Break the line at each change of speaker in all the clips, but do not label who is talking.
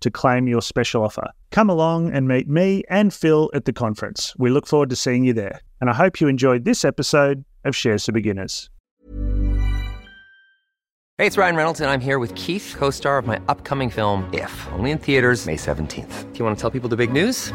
to claim your special offer. Come along and meet me and Phil at the conference. We look forward to seeing you there. And I hope you enjoyed this episode of Shares for Beginners.
Hey, it's Ryan Reynolds, and I'm here with Keith, co star of my upcoming film, If, only in theaters, May 17th. Do you want to tell people the big news?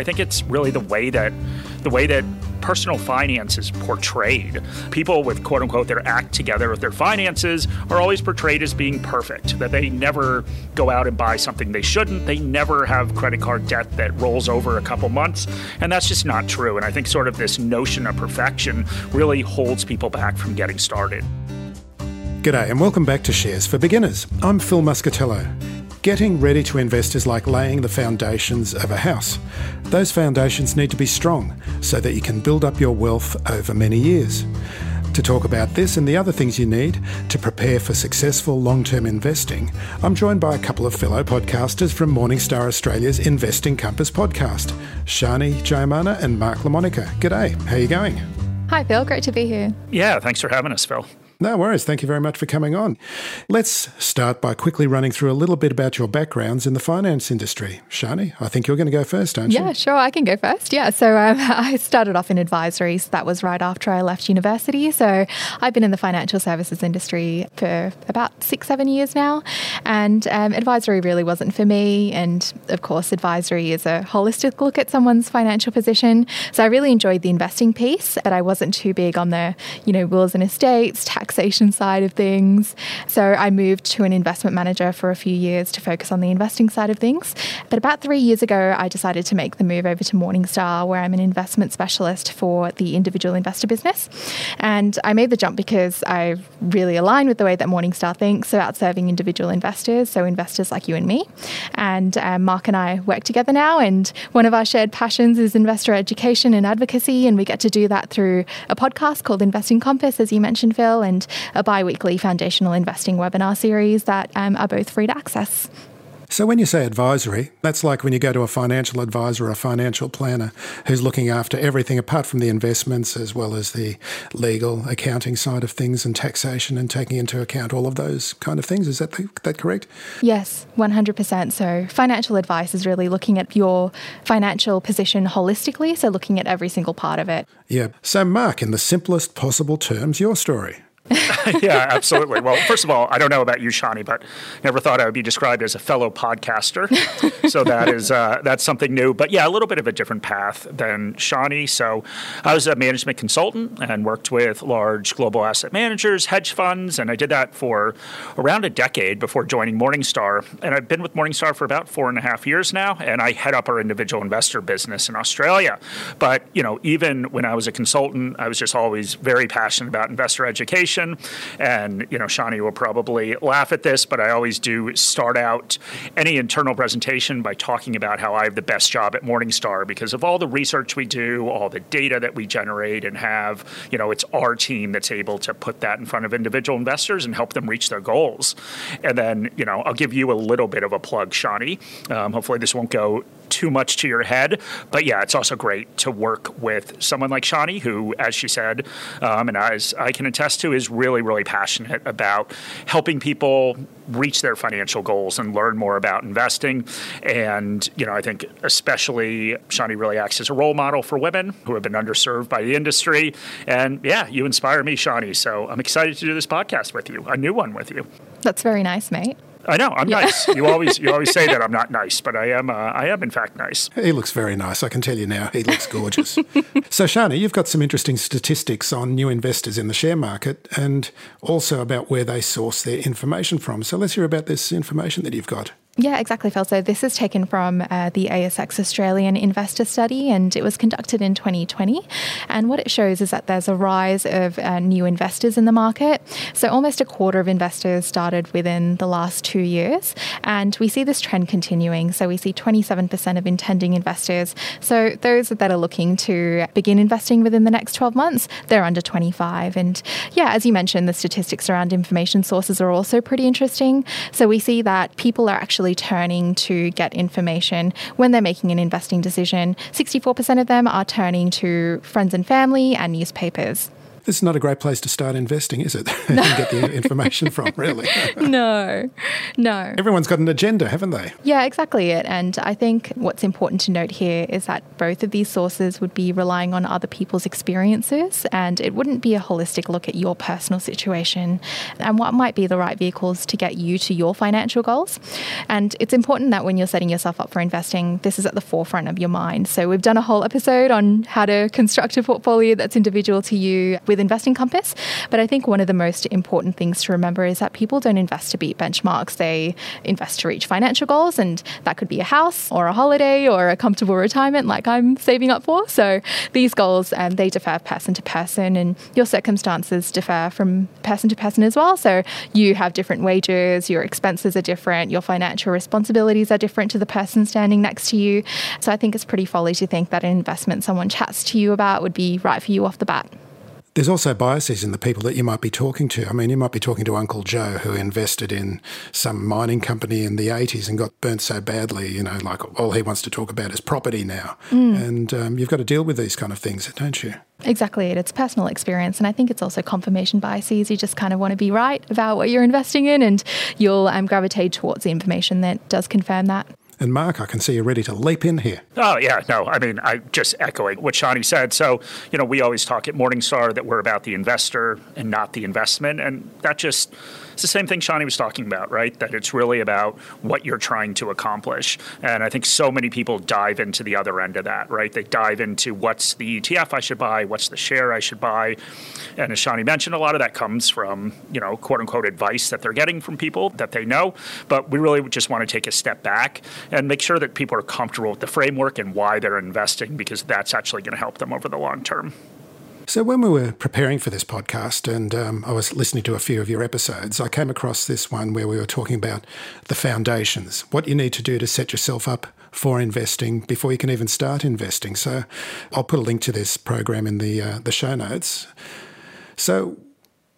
I think it's really the way that the way that personal finance is portrayed. People with quote unquote their act together with their finances are always portrayed as being perfect, that they never go out and buy something they shouldn't, they never have credit card debt that rolls over a couple months, and that's just not true. And I think sort of this notion of perfection really holds people back from getting started.
G'day and welcome back to Shares for Beginners. I'm Phil Muscatello. Getting ready to invest is like laying the foundations of a house. Those foundations need to be strong so that you can build up your wealth over many years. To talk about this and the other things you need to prepare for successful long term investing, I'm joined by a couple of fellow podcasters from Morningstar Australia's Investing Compass podcast, Shani Jayamanne and Mark LaMonica. G'day, how are you going?
Hi, Phil. Great to be here.
Yeah, thanks for having us, Phil.
No worries. Thank you very much for coming on. Let's start by quickly running through a little bit about your backgrounds in the finance industry. Shani, I think you're going to go first, aren't
yeah,
you?
Yeah, sure. I can go first. Yeah. So um, I started off in advisory. So that was right after I left university. So I've been in the financial services industry for about six, seven years now. And um, advisory really wasn't for me. And of course, advisory is a holistic look at someone's financial position. So I really enjoyed the investing piece, but I wasn't too big on the, you know, wills and estates, tax taxation side of things. So I moved to an investment manager for a few years to focus on the investing side of things. But about three years ago, I decided to make the move over to Morningstar, where I'm an investment specialist for the individual investor business. And I made the jump because I really align with the way that Morningstar thinks about serving individual investors, so investors like you and me. And um, Mark and I work together now, and one of our shared passions is investor education and advocacy, and we get to do that through a podcast called Investing Compass, as you mentioned, Phil, and a bi weekly foundational investing webinar series that um, are both free to access.
So, when you say advisory, that's like when you go to a financial advisor or a financial planner who's looking after everything apart from the investments as well as the legal, accounting side of things and taxation and taking into account all of those kind of things. Is that, that correct?
Yes, 100%. So, financial advice is really looking at your financial position holistically, so looking at every single part of it.
Yeah. So, Mark, in the simplest possible terms, your story.
yeah, absolutely. Well, first of all, I don't know about you, Shani, but never thought I would be described as a fellow podcaster. so that is uh, that's something new. But yeah, a little bit of a different path than Shani. So I was a management consultant and worked with large global asset managers, hedge funds, and I did that for around a decade before joining Morningstar. And I've been with Morningstar for about four and a half years now, and I head up our individual investor business in Australia. But you know, even when I was a consultant, I was just always very passionate about investor education And, you know, Shani will probably laugh at this, but I always do start out any internal presentation by talking about how I have the best job at Morningstar because of all the research we do, all the data that we generate and have. You know, it's our team that's able to put that in front of individual investors and help them reach their goals. And then, you know, I'll give you a little bit of a plug, Shani. Um, hopefully, this won't go too much to your head. But yeah, it's also great to work with someone like Shani, who, as she said, um, and as I can attest to, is really, really passionate about helping people reach their financial goals and learn more about investing. And, you know, I think especially Shani really acts as a role model for women who have been underserved by the industry. And yeah, you inspire me, Shani. So I'm excited to do this podcast with you, a new one with you.
That's very nice, mate.
I know I'm yeah. nice. You always you always say that I'm not nice, but I am. Uh, I am in fact nice.
He looks very nice. I can tell you now. He looks gorgeous. so Shani, you've got some interesting statistics on new investors in the share market, and also about where they source their information from. So let's hear about this information that you've got.
Yeah, exactly, Phil. So this is taken from uh, the ASX Australian Investor Study, and it was conducted in 2020. And what it shows is that there's a rise of uh, new investors in the market. So almost a quarter of investors started within the last two years, and we see this trend continuing. So we see 27% of intending investors. So those that are looking to begin investing within the next 12 months, they're under 25. And yeah, as you mentioned, the statistics around information sources are also pretty interesting. So we see that people are actually turning to get information when they're making an investing decision. 64% of them are turning to friends and family and newspapers.
This is not a great place to start investing, is it? No. get the information from, really.
no, no.
Everyone's got an agenda, haven't they?
Yeah, exactly it. And I think what's important to note here is that both of these sources would be relying on other people's experiences, and it wouldn't be a holistic look at your personal situation and what might be the right vehicles to get you to your financial goals. And it's important that when you're setting yourself up for investing, this is at the forefront of your mind. So we've done a whole episode on how to construct a portfolio that's individual to you with Investing Compass. But I think one of the most important things to remember is that people don't invest to beat benchmarks. They invest to reach financial goals, and that could be a house or a holiday or a comfortable retirement like I'm saving up for. So these goals, um, they differ person to person, and your circumstances differ from person to person as well. So you have different wages, your expenses are different, your financial responsibilities are different to the person standing next to you. So I think it's pretty folly to think that an investment someone chats to you about would be right for you off the bat.
There's also biases in the people that you might be talking to. I mean, you might be talking to Uncle Joe who invested in some mining company in the 80s and got burnt so badly, you know, like all he wants to talk about is property now. Mm. And um, you've got to deal with these kind of things, don't you?
Exactly. It's personal experience. And I think it's also confirmation biases. You just kind of want to be right about what you're investing in and you'll um, gravitate towards the information that does confirm that.
And Mark, I can see you're ready to leap in here.
Oh, yeah. No, I mean, I just echoing what Shani said. So, you know, we always talk at Morningstar that we're about the investor and not the investment. And that just it's the same thing Shani was talking about, right? That it's really about what you're trying to accomplish. And I think so many people dive into the other end of that, right? They dive into what's the ETF I should buy, what's the share I should buy. And as Shani mentioned, a lot of that comes from, you know, quote unquote advice that they're getting from people that they know. But we really just want to take a step back and make sure that people are comfortable with the framework and why they're investing because that's actually going to help them over the long term.
So, when we were preparing for this podcast and um, I was listening to a few of your episodes, I came across this one where we were talking about the foundations, what you need to do to set yourself up for investing before you can even start investing. So, I'll put a link to this program in the, uh, the show notes. So,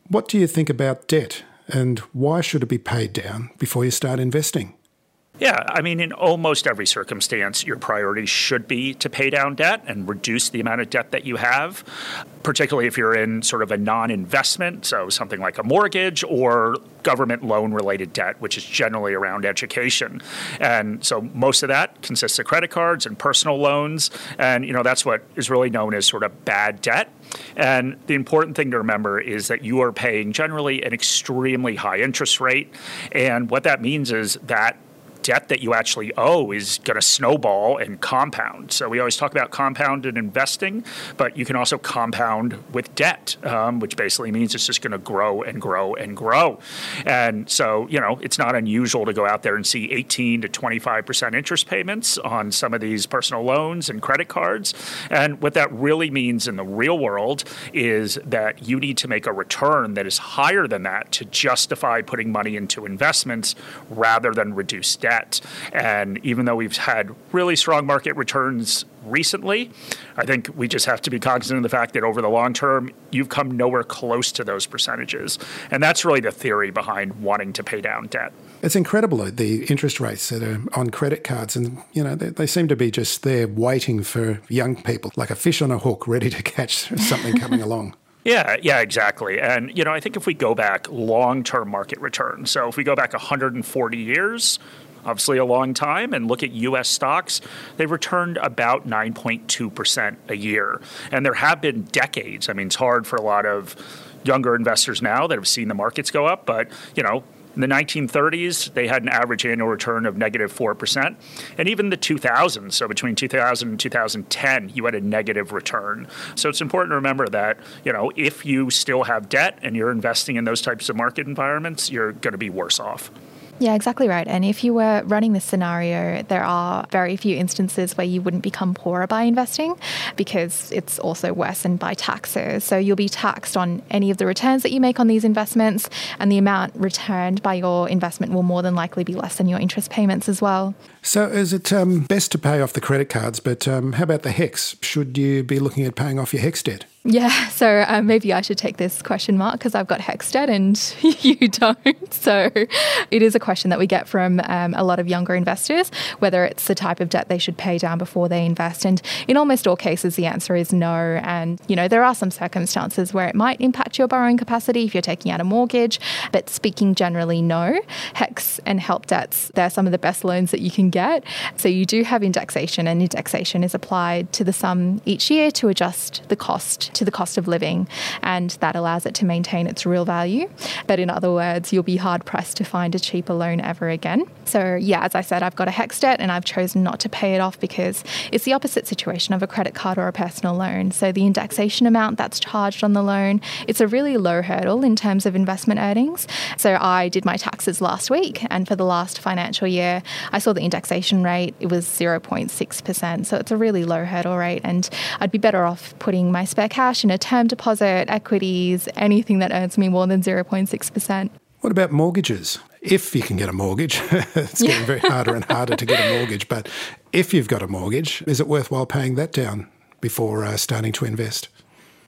what do you think about debt and why should it be paid down before you start investing?
Yeah, I mean, in almost every circumstance, your priority should be to pay down debt and reduce the amount of debt that you have, particularly if you're in sort of a non investment, so something like a mortgage or government loan related debt, which is generally around education. And so most of that consists of credit cards and personal loans. And, you know, that's what is really known as sort of bad debt. And the important thing to remember is that you are paying generally an extremely high interest rate. And what that means is that debt that you actually owe is going to snowball and compound. So we always talk about compound and investing, but you can also compound with debt, um, which basically means it's just going to grow and grow and grow. And so, you know, it's not unusual to go out there and see 18 to 25% interest payments on some of these personal loans and credit cards. And what that really means in the real world is that you need to make a return that is higher than that to justify putting money into investments rather than reduce debt. And even though we've had really strong market returns recently, I think we just have to be cognizant of the fact that over the long term, you've come nowhere close to those percentages. And that's really the theory behind wanting to pay down debt.
It's incredible the interest rates that are on credit cards, and you know they, they, seem to be just there waiting for young people, like a fish on a hook, ready to catch something coming along.
Yeah, yeah, exactly. And you know, I think if we go back long-term market returns, so if we go back 140 years, obviously a long time, and look at U.S. stocks, they've returned about 9.2% a year. And there have been decades. I mean, it's hard for a lot of younger investors now that have seen the markets go up, but you know, in the 1930s, they had an average annual return of negative 4%. And even the 2000s, so between 2000 and 2010, you had a negative return. So it's important to remember that, you know, if you still have debt and you're investing in those types of market environments, you're going to be worse off.
Yeah, exactly right. And if you were running this scenario, there are very few instances where you wouldn't become poorer by investing because it's also worsened by taxes. So you'll be taxed on any of the returns that you make on these investments, and the amount returned by your investment will more than likely be less than your interest payments as well.
So, is it um, best to pay off the credit cards? But um, how about the HECS? Should you be looking at paying off your HECS debt?
Yeah, so um, maybe I should take this question, Mark, because I've got HECS debt and you don't. So it is a question that we get from um, a lot of younger investors, whether it's the type of debt they should pay down before they invest. And in almost all cases, the answer is no. And, you know, there are some circumstances where it might impact your borrowing capacity if you're taking out a mortgage, but speaking generally, no. HECS and HELP debts, they're some of the best loans that you can get. So you do have indexation, and indexation is applied to the sum each year to adjust the cost to the cost of living, and that allows it to maintain its real value. But in other words, you'll be hard pressed to find a cheaper loan ever again. So, yeah, as I said, I've got a HECS debt and I've chosen not to pay it off because it's the opposite situation of a credit card or a personal loan. So, the indexation amount that's charged on the loan, it's a really low hurdle in terms of investment earnings. So, I did my taxes last week, and for the last financial year, I saw the indexation rate, it was 0.6%. So, it's a really low hurdle rate, and I'd be better off putting my spare cash in a term deposit, equities, anything that earns me more than 0.6%.
What about mortgages? If you can get a mortgage, it's getting very harder and harder to get a mortgage. But if you've got a mortgage, is it worthwhile paying that down before uh, starting to invest?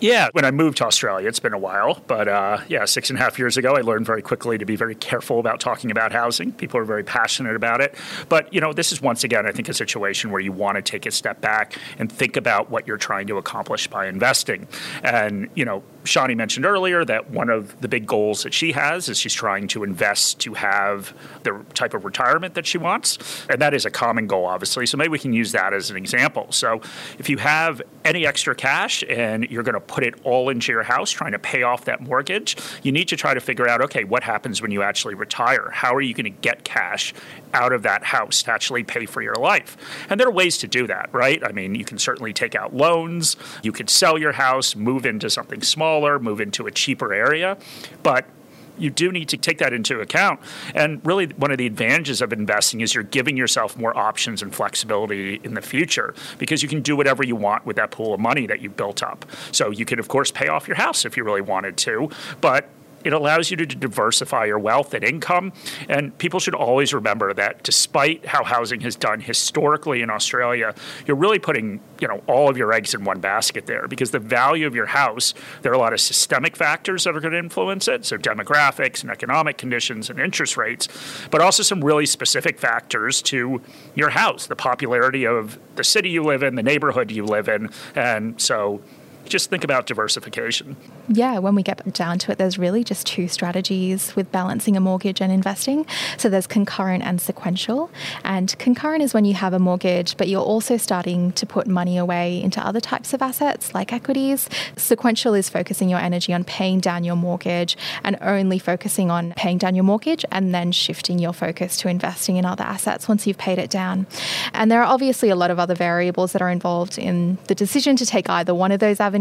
Yeah, when I moved to Australia, it's been a while, but uh, yeah, six and a half years ago, I learned very quickly to be very careful about talking about housing. People are very passionate about it. But, you know, this is once again, I think, a situation where you want to take a step back and think about what you're trying to accomplish by investing. And, you know, Shani mentioned earlier that one of the big goals that she has is she's trying to invest to have the type of retirement that she wants. And that is a common goal, obviously. So maybe we can use that as an example. So if you have any extra cash and you're going to put it all into your house trying to pay off that mortgage, you need to try to figure out okay, what happens when you actually retire? How are you going to get cash out of that house to actually pay for your life? And there are ways to do that, right? I mean, you can certainly take out loans, you could sell your house, move into something smaller, move into a cheaper area. But you do need to take that into account. And really, one of the advantages of investing is you're giving yourself more options and flexibility in the future because you can do whatever you want with that pool of money that you built up. So you could, of course, pay off your house if you really wanted to, but it allows you to diversify your wealth and income. And people should always remember that despite how housing has done historically in Australia, you're really putting, you know, all of your eggs in one basket there because the value of your house, there are a lot of systemic factors that are going to influence it. So demographics and economic conditions and interest rates, but also some really specific factors to your house, the popularity of the city you live in, the neighborhood you live in. And so just think about diversification.
Yeah, when we get down to it, there's really just two strategies with balancing a mortgage and investing. So there's concurrent and sequential. And concurrent is when you have a mortgage, but you're also starting to put money away into other types of assets like equities. Sequential is focusing your energy on paying down your mortgage and only focusing on paying down your mortgage and then shifting your focus to investing in other assets once you've paid it down. And there are obviously a lot of other variables that are involved in the decision to take either one of those avenues.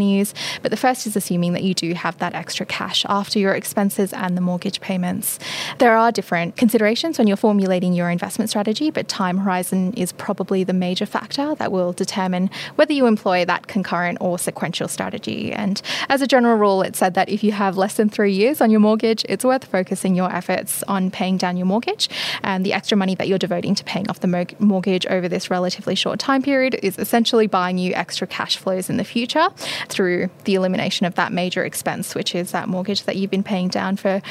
But the first is assuming that you do have that extra cash after your expenses and the mortgage payments. There are different considerations when you're formulating your investment strategy, but time horizon is probably the major factor that will determine whether you employ that concurrent or sequential strategy. And as a general rule, it's said that if you have less than three years on your mortgage, it's worth focusing your efforts on paying down your mortgage. And the extra money that you're devoting to paying off the mortgage over this relatively short time period is essentially buying you extra cash flows in the future through the elimination of that major expense, which is that mortgage that you've been paying down for,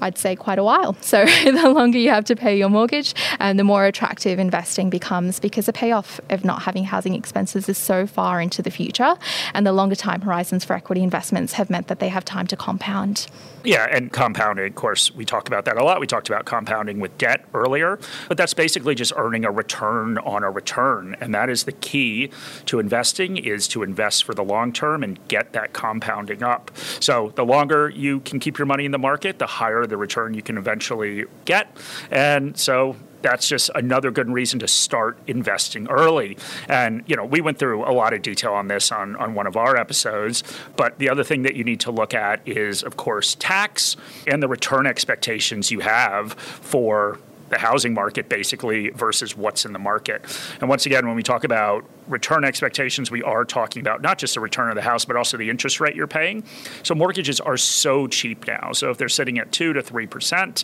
I'd say, quite a while. So the longer you have to pay your mortgage, and the more attractive investing becomes because the payoff of not having housing expenses is so far into the future, and the longer time horizons for equity investments have meant that they have time to compound.
Yeah, and compounding, of course, we talk about that a lot. We talked about compounding with debt earlier, but that's basically just earning a return on a return, and that is the key to investing is to invest for the long term and get that compounding up. So the longer you can keep your money in the market, the higher the return you can eventually get. And so that's just another good reason to start investing early. And, you know, we went through a lot of detail on this on, on one of our episodes. But the other thing that you need to look at is, of course, tax and the return expectations you have for the housing market basically versus what's in the market. And once again, when we talk about return expectations, we are talking about not just the return of the house, but also the interest rate you're paying. So mortgages are so cheap now. So if they're sitting at two to three percent,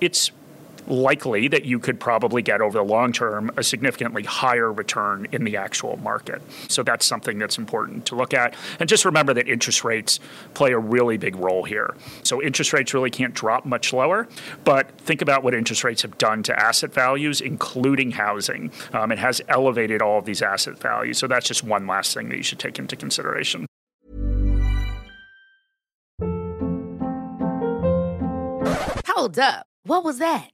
it's likely that you could probably get over the long term a significantly higher return in the actual market. So that's something that's important to look at. And just remember that interest rates play a really big role here. So interest rates really can't drop much lower, but think about what interest rates have done to asset values, including housing. Um, it has elevated all of these asset values. So that's just one last thing that you should take into consideration.
Hold up. What was that?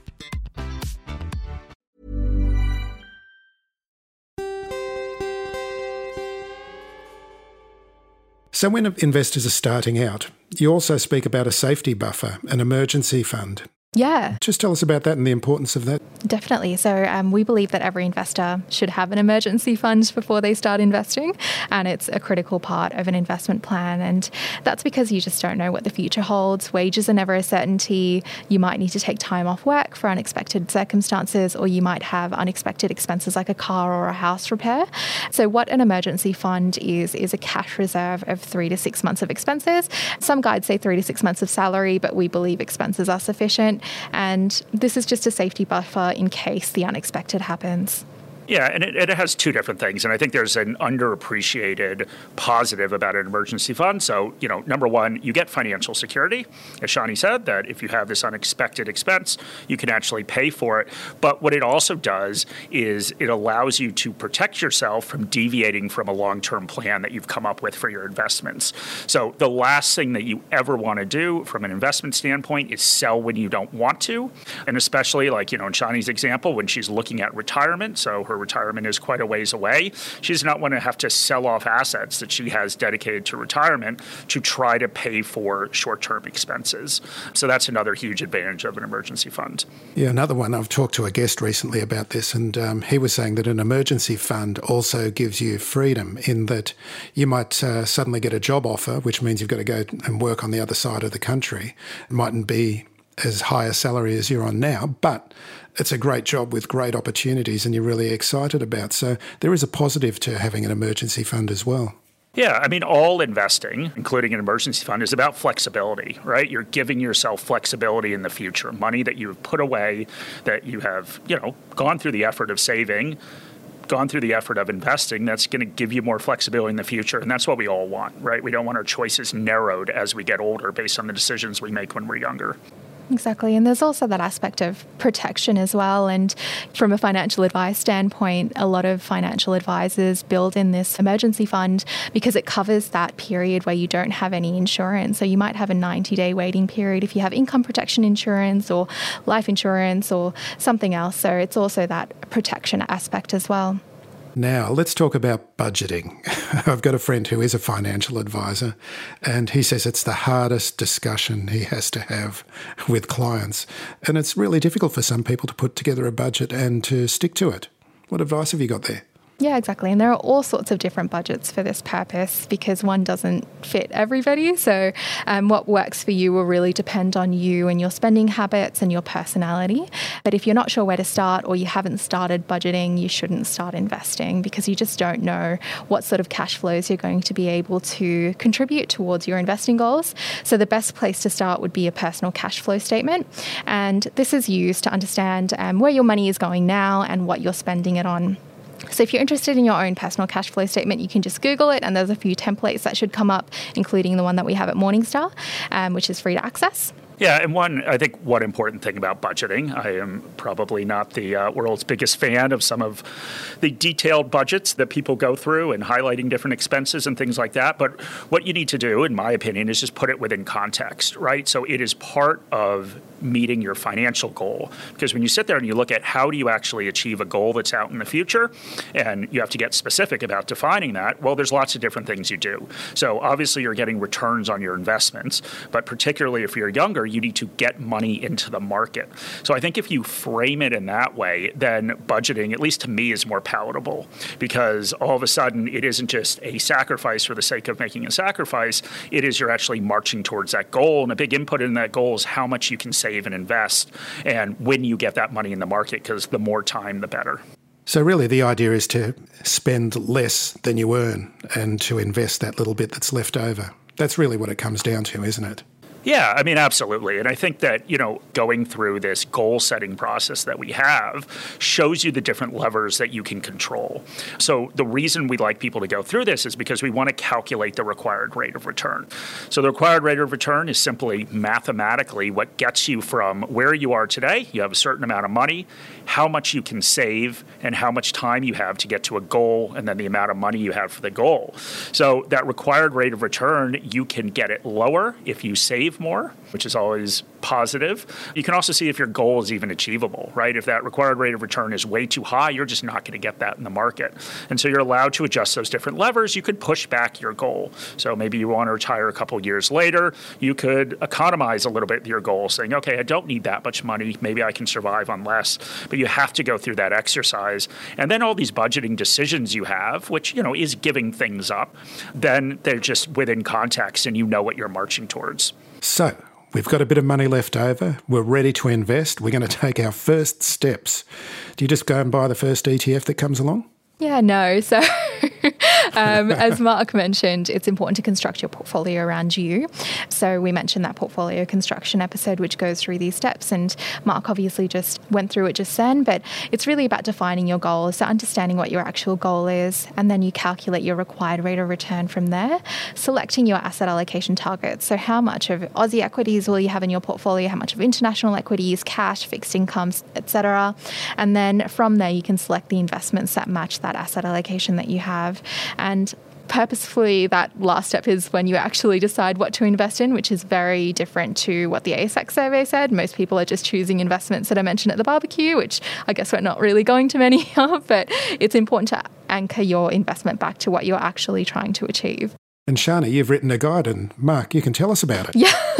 So, when investors are starting out, you also speak about a safety buffer, an emergency fund.
Yeah.
Just tell us about that and the importance of that.
Definitely. So, um, we believe that every investor should have an emergency fund before they start investing, and it's a critical part of an investment plan. And that's because you just don't know what the future holds. Wages are never a certainty. You might need to take time off work for unexpected circumstances, or you might have unexpected expenses like a car or a house repair. So, what an emergency fund is, is a cash reserve of three to six months of expenses. Some guides say three to six months of salary, but we believe expenses are sufficient. And this is just a safety buffer in case the unexpected happens.
Yeah, and it, it, has two different things. And I think there's an underappreciated positive about an emergency fund. So, you know, number one, you get financial security. As Shani said, that if you have this unexpected expense, you can actually pay for it. But what it also does is it allows you to protect yourself from deviating from a long term plan that you've come up with for your investments. So, the last thing that you ever want to do from an investment standpoint is sell when you don't want to. And especially, like, you know, in Shani's example, when she's looking at retirement, so her retirement is quite a ways away. She does not want to have to sell off assets that she has dedicated to retirement to try to pay for short term expenses. So that's another huge advantage of an emergency fund.
Yeah, another one. I've talked to a guest recently about this, and um, he was saying that an emergency fund also gives you freedom in that you might uh, suddenly get a job offer, which means you've got to go and work on the other side of the country. It mightn't be as high a salary as you're on now, but it's a great job with great opportunities and you're really excited about. So there is a positive to having an emergency fund as well.
Yeah, I mean, all investing, including an emergency fund, is about flexibility, right? You're giving yourself flexibility in the future, money that you've put away, that you have, you know, gone through the effort of saving, gone through the effort of investing. That's going to give you more flexibility in the future, and that's what we all want, right? We don't want our choices narrowed as we get older based on the decisions we make when we're younger.
Exactly. And there's also that aspect of protection as well. And from a financial advice standpoint, a lot of financial advisors build in this emergency fund because it covers that period where you don't have any insurance. So you might have a 90 day waiting period if you have income protection insurance or life insurance or something else. So it's also that protection aspect as well.
Now, let's talk about budgeting. I've got a friend who is a financial advisor, and he says it's the hardest discussion he has to have with clients. And it's really difficult for some people to put together a budget and to stick to it. What advice have you got there?
Yeah, exactly. And there are all sorts of different budgets for this purpose because one doesn't fit everybody. So, um, what works for you will really depend on you and your spending habits and your personality. But if you're not sure where to start or you haven't started budgeting, you shouldn't start investing because you just don't know what sort of cash flows you're going to be able to contribute towards your investing goals. So, the best place to start would be a personal cash flow statement. And this is used to understand um, where your money is going now and what you're spending it on. So, if you're interested in your own personal cash flow statement, you can just Google it, and there's a few templates that should come up, including the one that we have at Morningstar, um, which is free to access.
Yeah, and one, I think one important thing about budgeting, I am probably not the uh, world's biggest fan of some of the detailed budgets that people go through and highlighting different expenses and things like that. But what you need to do, in my opinion, is just put it within context, right? So it is part of meeting your financial goal. Because when you sit there and you look at how do you actually achieve a goal that's out in the future, and you have to get specific about defining that, well, there's lots of different things you do. So obviously, you're getting returns on your investments, but particularly if you're younger, you need to get money into the market. So I think if you frame it in that way, then budgeting, at least to me, is more palatable because all of a sudden it isn't just a sacrifice for the sake of making a sacrifice. It is you're actually marching towards that goal. And a big input in that goal is how much you can save and invest and when you get that money in the market because the more time, the better.
So, really, the idea is to spend less than you earn and to invest that little bit that's left over. That's really what it comes down to, isn't it?
Yeah, I mean, absolutely. And I think that, you know, going through this goal setting process that we have shows you the different levers that you can control. So the reason we like people to go through this is because we want to calculate the required rate of return. So the required rate of return is simply mathematically what gets you from where you are today, you have a certain amount of money, how much you can save, and how much time you have to get to a goal, and then the amount of money you have for the goal. So that required rate of return, you can get it lower if you save more, which is always positive. You can also see if your goal is even achievable, right? If that required rate of return is way too high, you're just not going to get that in the market. And so you're allowed to adjust those different levers. You could push back your goal. So maybe you want to retire a couple years later. You could economize a little bit your goal, saying, okay, I don't need that much money. Maybe I can survive on less. But you have to go through that exercise. And then all these budgeting decisions you have, which, you know, is giving things up, then they're just within context and you know what you're marching towards.
So, we've got a bit of money left over. We're ready to invest. We're going to take our first steps. Do you just go and buy the first ETF that comes along?
Yeah, no. So, um, as Mark mentioned, it's important to construct your portfolio around you. So, we mentioned that portfolio construction episode, which goes through these steps. And Mark obviously just went through it just then, but it's really about defining your goals, so understanding what your actual goal is, and then you calculate your required rate of return from there, selecting your asset allocation targets. So, how much of Aussie equities will you have in your portfolio, how much of international equities, cash, fixed incomes, etc. And then from there, you can select the investments that match that asset allocation that you have. And purposefully, that last step is when you actually decide what to invest in, which is very different to what the ASX survey said. Most people are just choosing investments that I mentioned at the barbecue, which I guess we're not really going to many of, but it's important to anchor your investment back to what you're actually trying to achieve.
And Shani, you've written a guide, and Mark, you can tell us about it.
Yeah.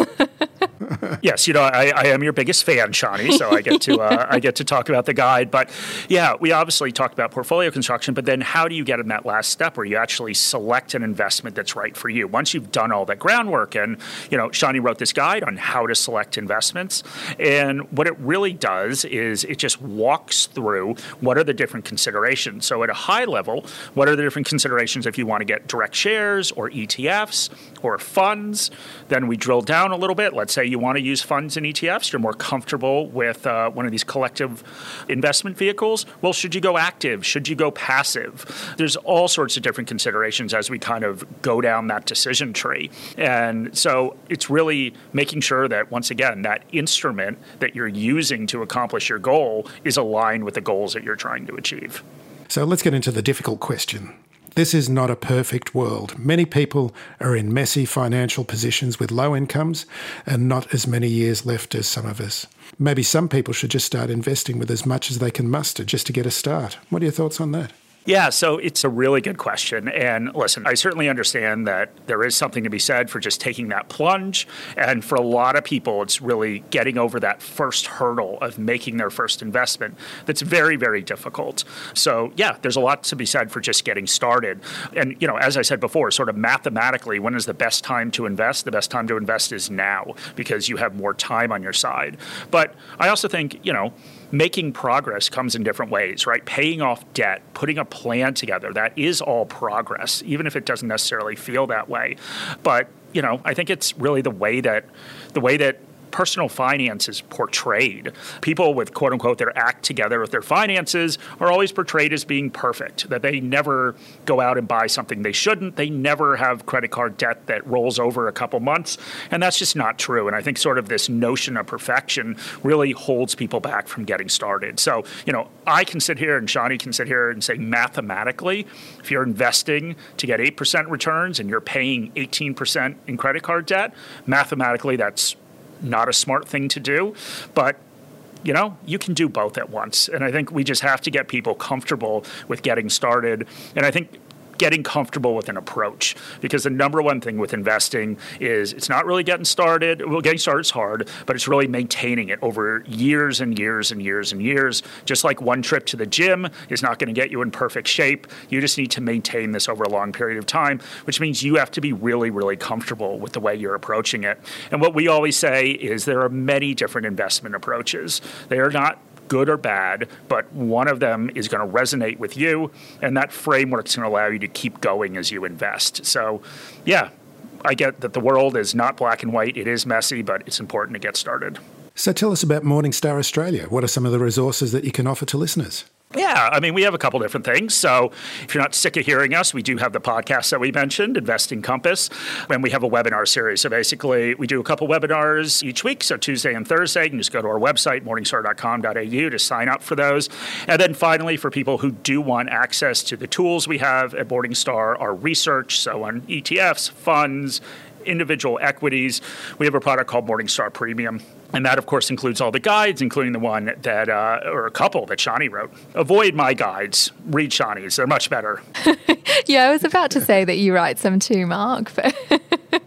Yes, you know, I, I am your biggest fan, Shani, so I get to uh, I get to talk about the guide. But yeah, we obviously talked about portfolio construction, but then how do you get in that last step where you actually select an investment that's right for you? Once you've done all that groundwork, and you know, Shani wrote this guide on how to select investments, and what it really does is it just walks through what are the different considerations. So at a high level, what are the different considerations if you want to get direct shares or ETFs or funds? Then we drill down a little bit. Let's say you want to use funds and ETFs, you're more comfortable with uh, one of these collective investment vehicles. Well, should you go active? Should you go passive? There's all sorts of different considerations as we kind of go down that decision tree. And so it's really making sure that, once again, that instrument that you're using to accomplish your goal is aligned with the goals that you're trying to achieve.
So let's get into the difficult question. This is not a perfect world. Many people are in messy financial positions with low incomes and not as many years left as some of us. Maybe some people should just start investing with as much as they can muster just to get a start. What are your thoughts on that?
Yeah, so it's a really good question. And listen, I certainly understand that there is something to be said for just taking that plunge. And for a lot of people, it's really getting over that first hurdle of making their first investment that's very, very difficult. So, yeah, there's a lot to be said for just getting started. And, you know, as I said before, sort of mathematically, when is the best time to invest? The best time to invest is now because you have more time on your side. But I also think, you know, making progress comes in different ways, right? Paying off debt, putting a plan together, that is all progress, even if it doesn't necessarily feel that way. But, you know, I think it's really the way that the way that personal finance is portrayed. People with quote unquote their act together with their finances are always portrayed as being perfect, that they never go out and buy something they shouldn't. They never have credit card debt that rolls over a couple months. And that's just not true. And I think sort of this notion of perfection really holds people back from getting started. So, you know, I can sit here and Shani can sit here and say mathematically, if you're investing to get 8% returns and you're paying 18% in credit card debt, mathematically that's not a smart thing to do, but you know, you can do both at once. And I think we just have to get people comfortable with getting started. And I think getting comfortable with an approach because the number one thing with investing is it's not really getting started. Well, getting started is hard, but it's really maintaining it over years and years and years and years. Just like one trip to the gym is not going to get you in perfect shape, you just need to maintain this over a long period of time, which means you have to be really, really comfortable with the way you're approaching it. And what we always say is there are many different investment approaches. They are not good or bad, but one of them is going to resonate with you, and that framework is going to allow you to keep going as you invest. So, yeah, I get that the world is not black and white, it is messy, but it's important to get started.
So, tell us about Morningstar Australia. What are some of the resources that you can offer to listeners?
Yeah, I mean, we have a couple different things. So if you're not sick of hearing us, we do have the podcast that we mentioned, Investing Compass, and we have a webinar series. So basically, we do a couple webinars each week. So Tuesday and Thursday, you can just go to our website, morningstar.com.au, to sign up for those. And then finally, for people who do want access to the tools we have at Morningstar, our research, so on ETFs, funds, individual equities, we have a product called Morningstar Premium. And that, of course, includes all the guides, including the one that, uh, or a couple that Shani wrote. Avoid my guides, read Shani's. They're much better.
yeah, I was about to say that you write some too, Mark.
But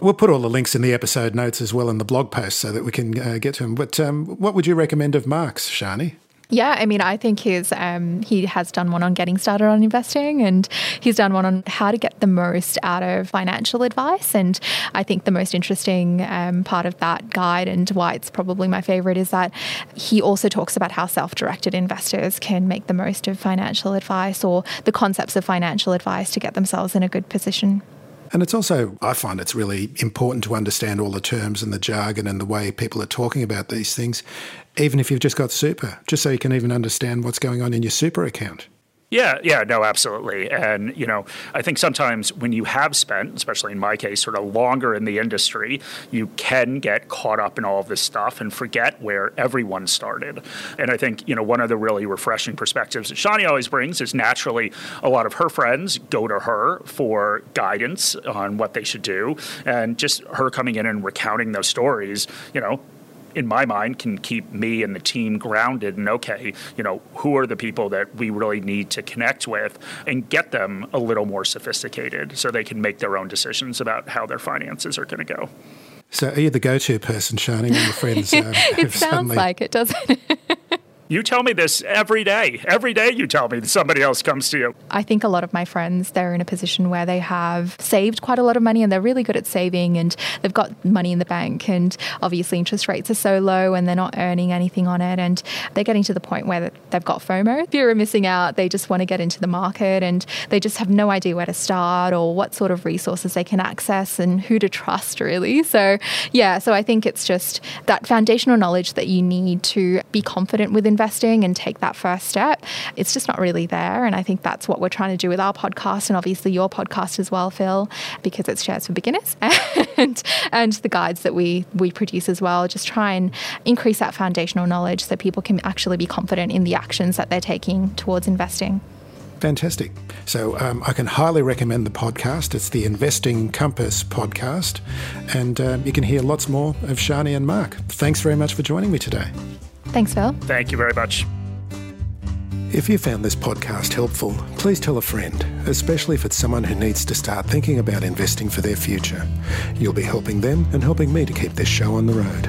we'll put all the links in the episode notes as well in the blog post so that we can uh, get to them. But um, what would you recommend of Mark's, Shani?
Yeah, I mean, I think he's um, he has done one on getting started on investing, and he's done one on how to get the most out of financial advice. And I think the most interesting um, part of that guide, and why it's probably my favorite, is that he also talks about how self-directed investors can make the most of financial advice or the concepts of financial advice to get themselves in a good position.
And it's also, I find it's really important to understand all the terms and the jargon and the way people are talking about these things, even if you've just got super, just so you can even understand what's going on in your super account.
Yeah, yeah, no, absolutely. And, you know, I think sometimes when you have spent, especially in my case, sort of longer in the industry, you can get caught up in all of this stuff and forget where everyone started. And I think, you know, one of the really refreshing perspectives that Shani always brings is naturally a lot of her friends go to her for guidance on what they should do. And just her coming in and recounting those stories, you know, in my mind, can keep me and the team grounded and okay, you know, who are the people that we really need to connect with and get them a little more sophisticated so they can make their own decisions about how their finances are going to go.
So are you the go-to person, Shani, when your friends uh,
it sounds
suddenly-
like it, doesn't it?
You tell me this every day. Every day you tell me that somebody else comes to you.
I think a lot of my friends, they're in a position where they have saved quite a lot of money and they're really good at saving and they've got money in the bank. And obviously, interest rates are so low and they're not earning anything on it. And they're getting to the point where they've got FOMO, fear of missing out. They just want to get into the market and they just have no idea where to start or what sort of resources they can access and who to trust, really. So, yeah, so I think it's just that foundational knowledge that you need to be confident with investing and take that first step. It's just not really there. And I think that's what we're trying to do with our podcast and obviously your podcast as well, Phil, because it's Shares for Beginners and, and the guides that we, we produce as well. Just try and increase that foundational knowledge so people can actually be confident in the actions that they're taking towards investing.
Fantastic. So um, I can highly recommend the podcast. It's the Investing Compass podcast. And uh, you can hear lots more of Shani and Mark. Thanks very much for joining me today.
Thanks, Phil.
Thank you very much.
If you found this podcast helpful, please tell a friend, especially if it's someone who needs to start thinking about investing for their future. You'll be helping them and helping me to keep this show on the road.